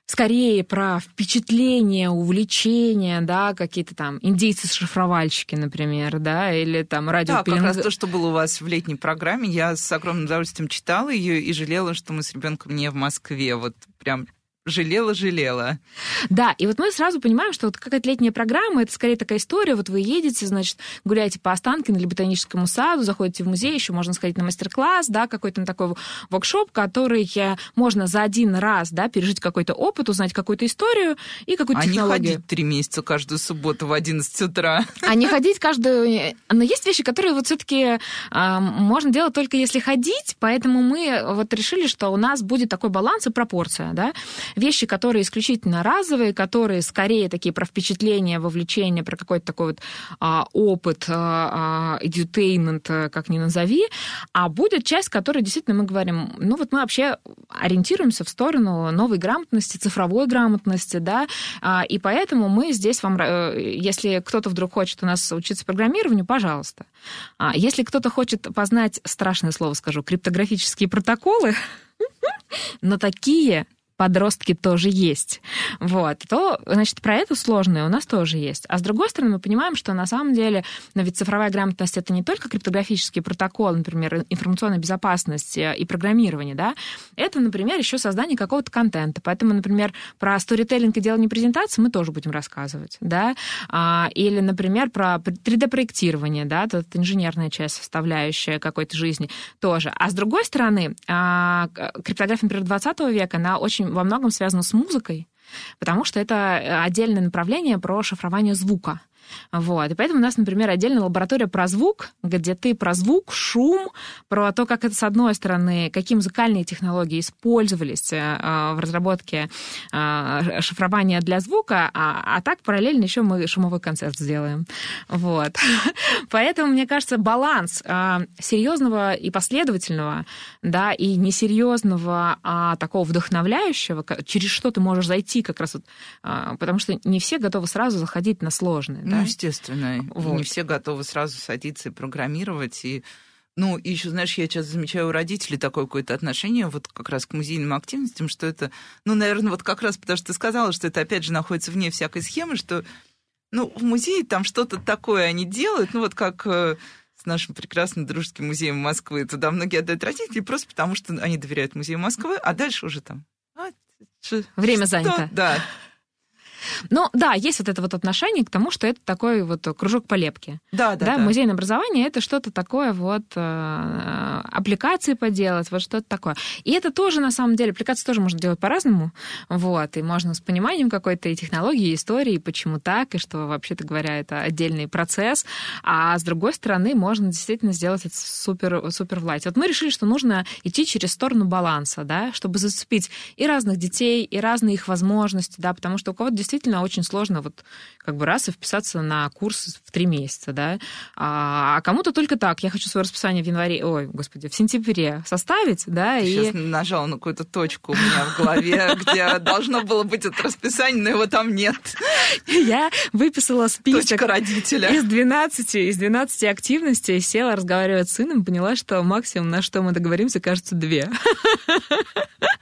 скорее про впечатление, увлечение, да, какие-то там индейцы-шифровальщики, например, да, или там радио. Да, как раз то, что было у вас в летней программе, я с огромным удовольствием читала ее и жалела, что мы с ребенком не в Москве, вот прям жалела-жалела. Да, и вот мы сразу понимаем, что вот какая-то летняя программа, это скорее такая история, вот вы едете, значит, гуляете по Останкино или ботаническому саду, заходите в музей, еще можно сходить на мастер-класс, да, какой-то на такой воркшоп, который можно за один раз, да, пережить какой-то опыт, узнать какую-то историю и какую-то а технологию. А не ходить три месяца каждую субботу в 11 утра. А не ходить каждую... Но есть вещи, которые вот все-таки э, можно делать только если ходить, поэтому мы вот решили, что у нас будет такой баланс и пропорция, да, вещи, которые исключительно разовые, которые скорее такие про впечатление, вовлечение, про какой-то такой вот а, опыт, а, а, как ни назови, а будет часть, которая действительно мы говорим, ну вот мы вообще ориентируемся в сторону новой грамотности, цифровой грамотности, да, а, и поэтому мы здесь вам, э, если кто-то вдруг хочет у нас учиться программированию, пожалуйста. А если кто-то хочет познать, страшное слово скажу, криптографические протоколы, [LAUGHS] но такие подростки тоже есть, вот, то, значит, про это сложное у нас тоже есть. А с другой стороны, мы понимаем, что на самом деле, но ведь цифровая грамотность — это не только криптографический протокол, например, информационная безопасность э, и программирование, да, это, например, еще создание какого-то контента. Поэтому, например, про сторителлинг и делание презентации мы тоже будем рассказывать, да, а, или, например, про 3D-проектирование, да, тут инженерная часть, составляющая какой-то жизни тоже. А с другой стороны, а, криптография, например, 20 века, она очень во многом связана с музыкой, потому что это отдельное направление про шифрование звука. Вот. И поэтому у нас, например, отдельная лаборатория про звук, где ты про звук, шум, про то, как это, с одной стороны, какие музыкальные технологии использовались э, в разработке э, шифрования для звука, а, а так параллельно еще мы шумовой концерт сделаем. Вот. [LAUGHS] Поэтому, мне кажется, баланс э, серьезного и последовательного, да, и несерьезного, а такого вдохновляющего, через что ты можешь зайти как раз вот, потому что не все готовы сразу заходить на сложное. Ну, естественно. Вот. Не все готовы сразу садиться и программировать. И, ну, и еще, знаешь, я сейчас замечаю у родителей такое какое-то отношение вот как раз к музейным активностям, что это, ну, наверное, вот как раз потому что ты сказала, что это, опять же, находится вне всякой схемы, что, ну, в музее там что-то такое они делают, ну, вот как э, с нашим прекрасным дружеским музеем Москвы. Туда многие отдают родители просто потому, что они доверяют музею Москвы, а дальше уже там... А, Время что? занято. Да. Ну, да, есть вот это вот отношение к тому, что это такой вот кружок полепки. Да, да, да. да. Музейное образование — это что-то такое вот, э, аппликации поделать, вот что-то такое. И это тоже, на самом деле, аппликации тоже можно делать по-разному, вот, и можно с пониманием какой-то и технологии, и истории, и почему так, и что, вообще-то говоря, это отдельный процесс, а с другой стороны, можно действительно сделать это супер, супер в лайте. Вот мы решили, что нужно идти через сторону баланса, да, чтобы зацепить и разных детей, и разные их возможности, да, потому что у кого-то действительно действительно очень сложно вот как бы раз и вписаться на курс в три месяца, да. А, а кому-то только так. Я хочу свое расписание в январе, ой, господи, в сентябре составить, да. Ты и... сейчас нажала на какую-то точку у меня в голове, [LAUGHS] где должно было быть это расписание, но его там нет. Я выписала список родителя. из 12, из 12 активностей, села разговаривать с сыном, поняла, что максимум, на что мы договоримся, кажется, две. [LAUGHS]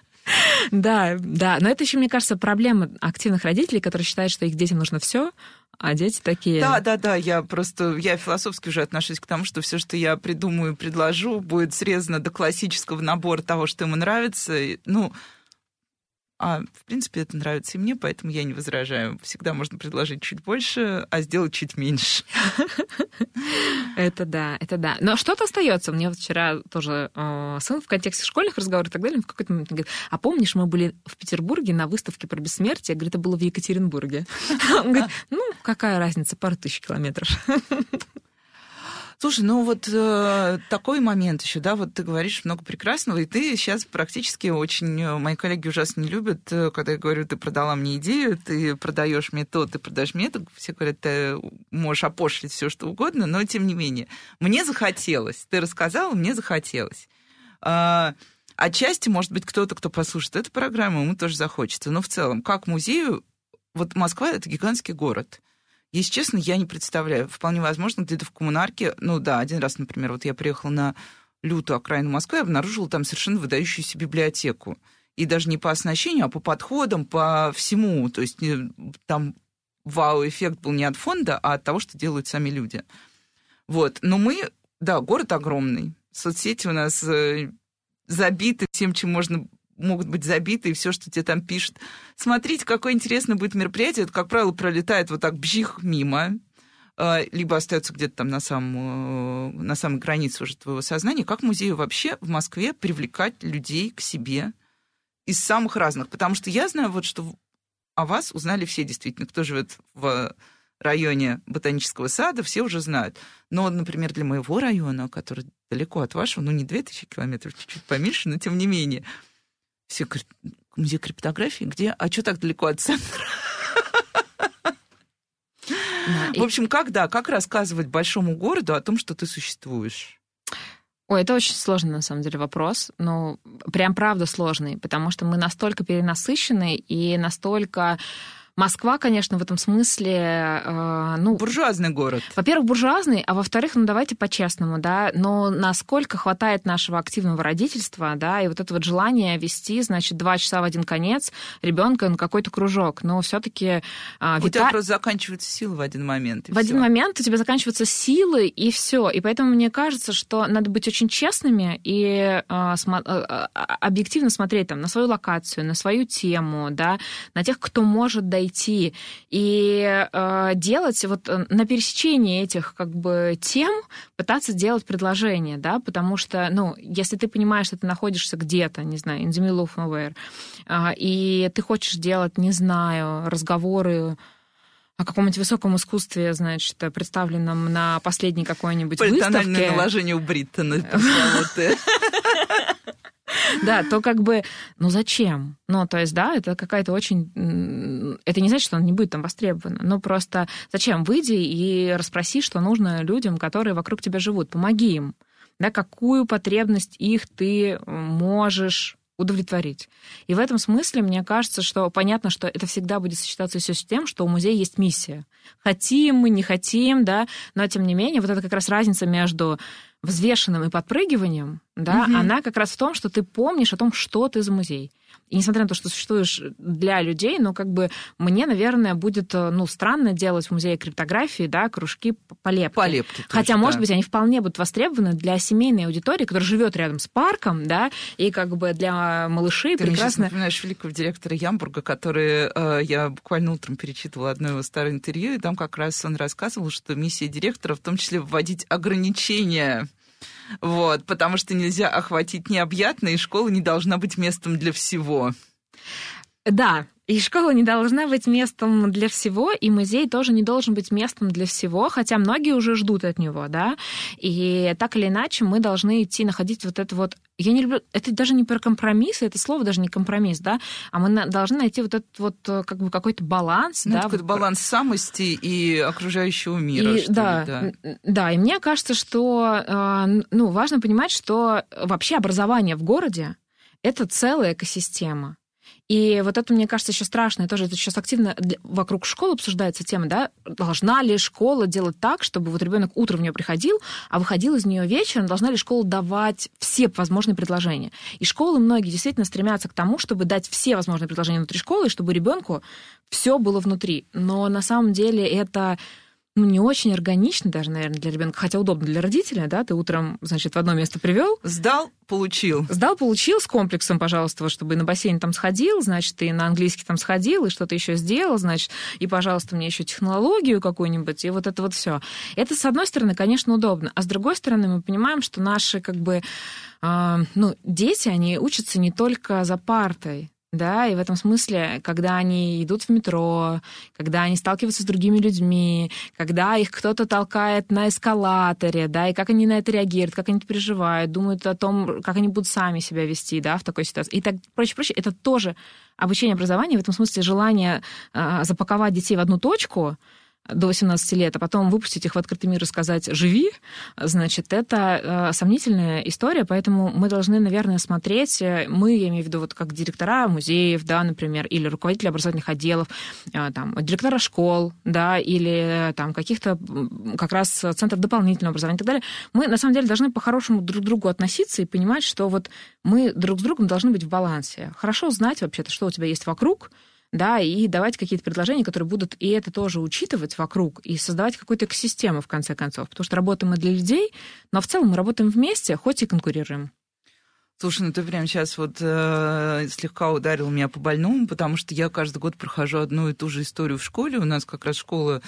Да, да. Но это еще, мне кажется, проблема активных родителей, которые считают, что их детям нужно все, а дети такие. Да, да, да. Я просто я философски уже отношусь к тому, что все, что я придумаю, предложу, будет срезано до классического набора того, что ему нравится. Ну, а, в принципе, это нравится и мне, поэтому я не возражаю. Всегда можно предложить чуть больше, а сделать чуть меньше. [LAUGHS] Это да, это да. Но что-то остается. Мне вот вчера тоже э, сын в контексте школьных разговоров и так далее в какой-то момент говорит, а помнишь, мы были в Петербурге на выставке про бессмертие? Я говорю, это было в Екатеринбурге. [LAUGHS] Он говорит, ну, какая разница, пару тысяч километров. [LAUGHS] Слушай, ну вот э, такой момент еще, да, вот ты говоришь много прекрасного, и ты сейчас практически очень, э, мои коллеги ужасно не любят, э, когда я говорю, ты продала мне идею, ты продаешь мне то, ты продаешь мне это, все говорят, ты можешь опошлить все что угодно, но тем не менее, мне захотелось, ты рассказала, мне захотелось. А, отчасти, может быть, кто-то, кто послушает эту программу, ему тоже захочется, но в целом, как музею, вот Москва — это гигантский город — если честно, я не представляю. Вполне возможно, где-то в коммунарке, ну да, один раз, например, вот я приехала на лютую окраину Москвы, я обнаружила там совершенно выдающуюся библиотеку. И даже не по оснащению, а по подходам, по всему. То есть э, там вау-эффект был не от фонда, а от того, что делают сами люди. Вот. Но мы, да, город огромный. Соцсети у нас э, забиты всем, чем можно могут быть забиты, и все, что тебе там пишут. Смотрите, какое интересное будет мероприятие. Это, как правило, пролетает вот так бжих мимо, а, либо остается где-то там на, самом, э, на самой границе уже твоего сознания. Как музею вообще в Москве привлекать людей к себе из самых разных? Потому что я знаю вот, что о вас узнали все действительно, кто живет в районе ботанического сада, все уже знают. Но, например, для моего района, который далеко от вашего, ну, не 2000 километров, чуть-чуть поменьше, но тем не менее, музей криптографии, где? А что так далеко от центра? [LAUGHS] В общем, как, да, как рассказывать большому городу о том, что ты существуешь? Ой, это очень сложный, на самом деле, вопрос. Ну, прям правда сложный, потому что мы настолько перенасыщены и настолько Москва, конечно, в этом смысле, э, ну... Буржуазный город. Во-первых, буржуазный, а во-вторых, ну давайте по-честному, да, но насколько хватает нашего активного родительства, да, и вот это вот желание вести, значит, два часа в один конец ребенка на какой-то кружок, но все таки а, У вита... тебя просто заканчиваются силы в один момент. В один момент у тебя заканчиваются силы, и все. И поэтому мне кажется, что надо быть очень честными и а, смо... а, а объективно смотреть там на свою локацию, на свою тему, да, на тех, кто может дойти, и э, делать вот э, на пересечении этих как бы тем, пытаться делать предложение, да, потому что, ну, если ты понимаешь, что ты находишься где-то, не знаю, in the middle of nowhere, э, и ты хочешь делать, не знаю, разговоры о каком-нибудь высоком искусстве, значит, представленном на последней какой-нибудь выставке. наложение у Бриттона, [LAUGHS] Да, то как бы, ну зачем? Ну, то есть, да, это какая-то очень... Это не значит, что он не будет там востребован, но просто зачем? Выйди и расспроси, что нужно людям, которые вокруг тебя живут. Помоги им. Да, какую потребность их ты можешь удовлетворить. И в этом смысле мне кажется, что понятно, что это всегда будет сочетаться все с тем, что у музея есть миссия. Хотим мы, не хотим, да, но тем не менее вот это как раз разница между взвешенным и подпрыгиванием, да, угу. она как раз в том, что ты помнишь о том, что ты за музей. И несмотря на то, что существуешь для людей, но как бы мне, наверное, будет э, ну, странно делать в музее криптографии да, кружки по лепке. По лепке Хотя, да. может быть, они вполне будут востребованы для семейной аудитории, которая живет рядом с парком, да, и как бы для малышей Ты прекрасно... Ты напоминаешь великого директора Ямбурга, который э, я буквально утром перечитывала одно его старое интервью, и там как раз он рассказывал, что миссия директора в том числе вводить ограничения вот, потому что нельзя охватить необъятно, и школа не должна быть местом для всего. Да, и школа не должна быть местом для всего, и музей тоже не должен быть местом для всего, хотя многие уже ждут от него, да. И так или иначе мы должны идти находить вот это вот... Я не люблю... Это даже не про компромиссы, это слово даже не компромисс, да, а мы должны найти вот этот вот э, как бы какой-то баланс, ну, да. Какой-то баланс самости и окружающего мира, и, да, ли, да. Да, и мне кажется, что э, ну, важно понимать, что вообще образование в городе — это целая экосистема. И вот это, мне кажется, еще страшно. И тоже это сейчас активно вокруг школы обсуждается тема, да, должна ли школа делать так, чтобы вот ребенок утром в нее приходил, а выходил из нее вечером, должна ли школа давать все возможные предложения. И школы многие действительно стремятся к тому, чтобы дать все возможные предложения внутри школы, чтобы ребенку все было внутри. Но на самом деле это ну, не очень органично даже, наверное, для ребенка, хотя удобно для родителя, да, ты утром, значит, в одно место привел. Сдал, получил. Сдал, получил с комплексом, пожалуйста, чтобы и на бассейн там сходил, значит, и на английский там сходил, и что-то еще сделал, значит, и, пожалуйста, мне еще технологию какую-нибудь, и вот это вот все. Это, с одной стороны, конечно, удобно, а с другой стороны, мы понимаем, что наши, как бы, э, ну, дети, они учатся не только за партой, да, и в этом смысле, когда они идут в метро, когда они сталкиваются с другими людьми, когда их кто-то толкает на эскалаторе, да, и как они на это реагируют, как они это переживают, думают о том, как они будут сами себя вести, да, в такой ситуации. И так прочее, прочее, это тоже обучение образования, в этом смысле желание э, запаковать детей в одну точку, до 18 лет, а потом выпустить их в открытый мир и сказать «живи», значит, это э, сомнительная история, поэтому мы должны, наверное, смотреть, э, мы, я имею в виду, вот как директора музеев, да, например, или руководители образовательных отделов, э, там, директора школ, да, или там каких-то как раз центров дополнительного образования и так далее, мы, на самом деле, должны по-хорошему друг к другу относиться и понимать, что вот мы друг с другом должны быть в балансе. Хорошо знать вообще-то, что у тебя есть вокруг, да, и давать какие-то предложения, которые будут и это тоже учитывать вокруг, и создавать какую-то экосистему, в конце концов. Потому что работаем мы для людей, но в целом мы работаем вместе, хоть и конкурируем. Слушай, ну ты прямо сейчас вот э, слегка ударил меня по больному, потому что я каждый год прохожу одну и ту же историю в школе. У нас как раз школа,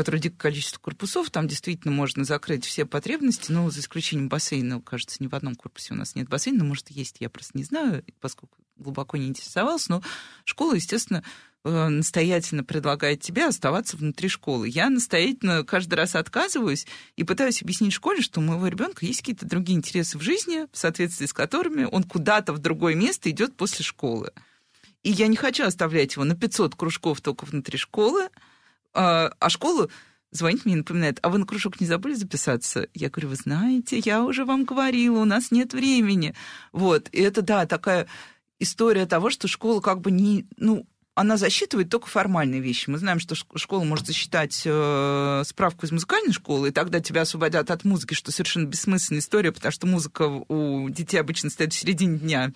которой дикое количество корпусов, там действительно можно закрыть все потребности, но за исключением бассейна, кажется, ни в одном корпусе у нас нет бассейна, может, есть, я просто не знаю, поскольку глубоко не интересовался, но школа, естественно, э, настоятельно предлагает тебе оставаться внутри школы. Я настоятельно каждый раз отказываюсь и пытаюсь объяснить школе, что у моего ребенка есть какие-то другие интересы в жизни, в соответствии с которыми он куда-то в другое место идет после школы. И я не хочу оставлять его на 500 кружков только внутри школы, а, а школу звонит мне и напоминает, а вы на кружок не забыли записаться? Я говорю, вы знаете, я уже вам говорила, у нас нет времени. Вот, и это, да, такая история того, что школа как бы не, ну, она засчитывает только формальные вещи. Мы знаем, что школа может засчитать э, справку из музыкальной школы, и тогда тебя освободят от музыки, что совершенно бессмысленная история, потому что музыка у детей обычно стоит в середине дня.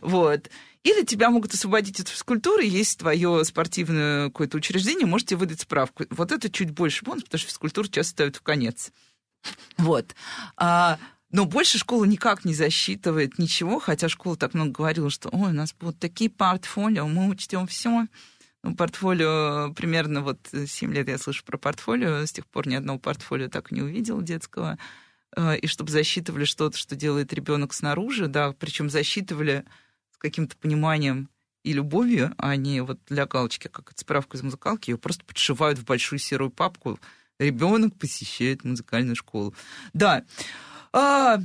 Вот. Или тебя могут освободить от физкультуры, есть твое спортивное какое-то учреждение, можете выдать справку. Вот это чуть больше бонус, потому что физкультуру часто ставят в конец. Вот. А, но больше школа никак не засчитывает ничего, хотя школа так много говорила, что ой, у нас будут такие портфолио, мы учтем все. Ну, портфолио примерно вот 7 лет я слышу про портфолио, с тех пор ни одного портфолио так и не увидел детского. А, и чтобы засчитывали что-то, что делает ребенок снаружи, да, причем засчитывали каким-то пониманием и любовью, а не вот для галочки, как это справка из музыкалки, ее просто подшивают в большую серую папку. Ребенок посещает музыкальную школу. Да. А,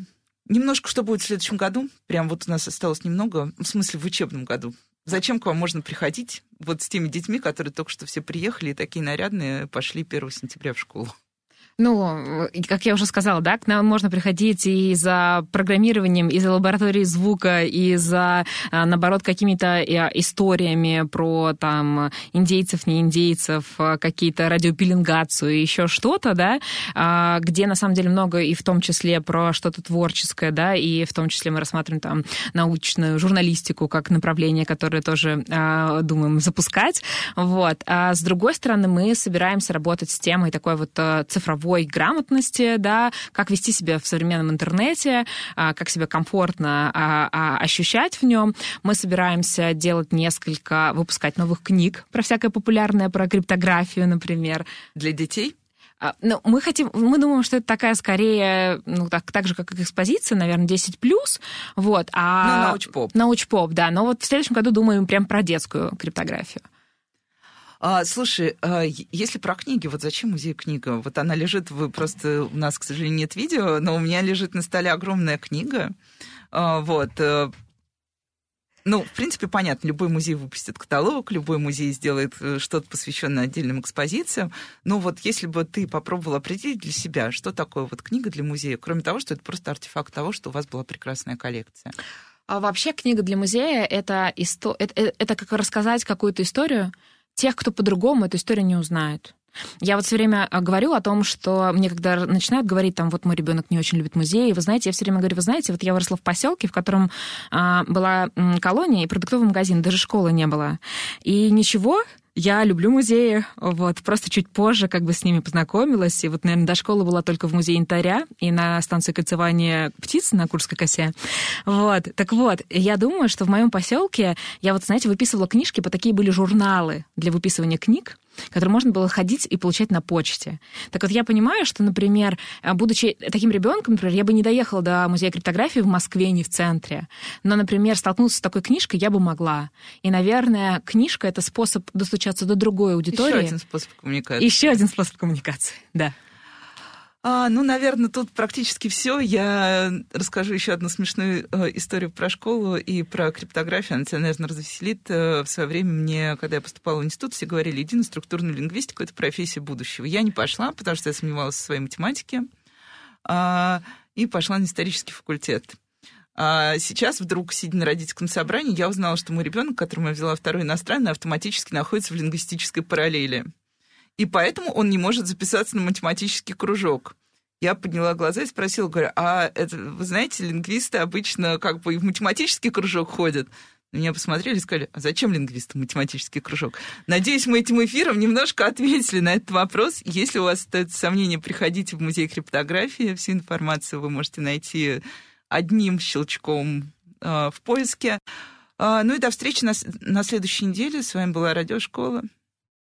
немножко что будет в следующем году. Прям вот у нас осталось немного, в смысле в учебном году. Зачем к вам можно приходить вот с теми детьми, которые только что все приехали и такие нарядные пошли 1 сентября в школу? Ну, как я уже сказала, да, к нам можно приходить и за программированием, и за лабораторией звука, и за, а, наоборот, какими-то э, историями про там индейцев, не индейцев, а, какие-то радиопеленгацию, еще что-то, да, а, где на самом деле много и в том числе про что-то творческое, да, и в том числе мы рассматриваем там научную журналистику как направление, которое тоже думаем запускать, вот. А с другой стороны, мы собираемся работать с темой такой вот цифровой цифровой грамотности, да, как вести себя в современном интернете, а, как себя комфортно а, а, ощущать в нем. Мы собираемся делать несколько, выпускать новых книг про всякое популярное, про криптографию, например. Для детей? Ну, мы хотим, мы думаем, что это такая скорее, ну, так, так же, как экспозиция, наверное, 10 плюс. Вот, а... Ну, научпоп. Научпоп, да. Но вот в следующем году думаем прям про детскую криптографию. А, слушай, а, если про книги, вот зачем музей книга? Вот она лежит, вы просто, у нас, к сожалению, нет видео, но у меня лежит на столе огромная книга. А, вот. Э, ну, в принципе, понятно, любой музей выпустит каталог, любой музей сделает э, что-то посвященное отдельным экспозициям. Но вот если бы ты попробовал определить для себя, что такое вот книга для музея, кроме того, что это просто артефакт того, что у вас была прекрасная коллекция. А вообще книга для музея это, исто... это, э, это как рассказать какую-то историю, тех, кто по-другому эту историю не узнает. Я вот все время а, говорю о том, что мне когда начинают говорить, там, вот мой ребенок не очень любит музеи, вы знаете, я все время говорю, вы знаете, вот я выросла в поселке, в котором а, была колония и продуктовый магазин, даже школы не было. И ничего, я люблю музеи, вот, просто чуть позже как бы с ними познакомилась, и вот, наверное, до школы была только в музее янтаря и на станции кольцевания птиц на Курской косе. Вот, так вот, я думаю, что в моем поселке я вот, знаете, выписывала книжки, по такие были журналы для выписывания книг, который можно было ходить и получать на почте. Так вот, я понимаю, что, например, э, будучи таким ребенком, например, я бы не доехала до музея криптографии в Москве, не в центре. Но, например, столкнуться с такой книжкой я бы могла. И, наверное, книжка — это способ достучаться до другой аудитории. Еще один способ коммуникации. Еще один способ коммуникации, да. А, ну, наверное, тут практически все. Я расскажу еще одну смешную э, историю про школу и про криптографию. Она тебя, наверное, развеселит. Э, в свое время мне, когда я поступала в институт, все говорили, иди на структурную лингвистику, это профессия будущего. Я не пошла, потому что я сомневалась в своей математике, а, и пошла на исторический факультет. А сейчас вдруг, сидя на родительском собрании, я узнала, что мой ребенок, которому я взяла второй иностранный, автоматически находится в лингвистической параллели и поэтому он не может записаться на математический кружок. Я подняла глаза и спросила, говорю, а это, вы знаете, лингвисты обычно как бы и в математический кружок ходят. На меня посмотрели и сказали, а зачем лингвистам математический кружок? Надеюсь, мы этим эфиром немножко ответили на этот вопрос. Если у вас остаются сомнения, приходите в музей криптографии. Всю информацию вы можете найти одним щелчком э, в поиске. Э, ну и до встречи на, на следующей неделе. С вами была Радиошкола.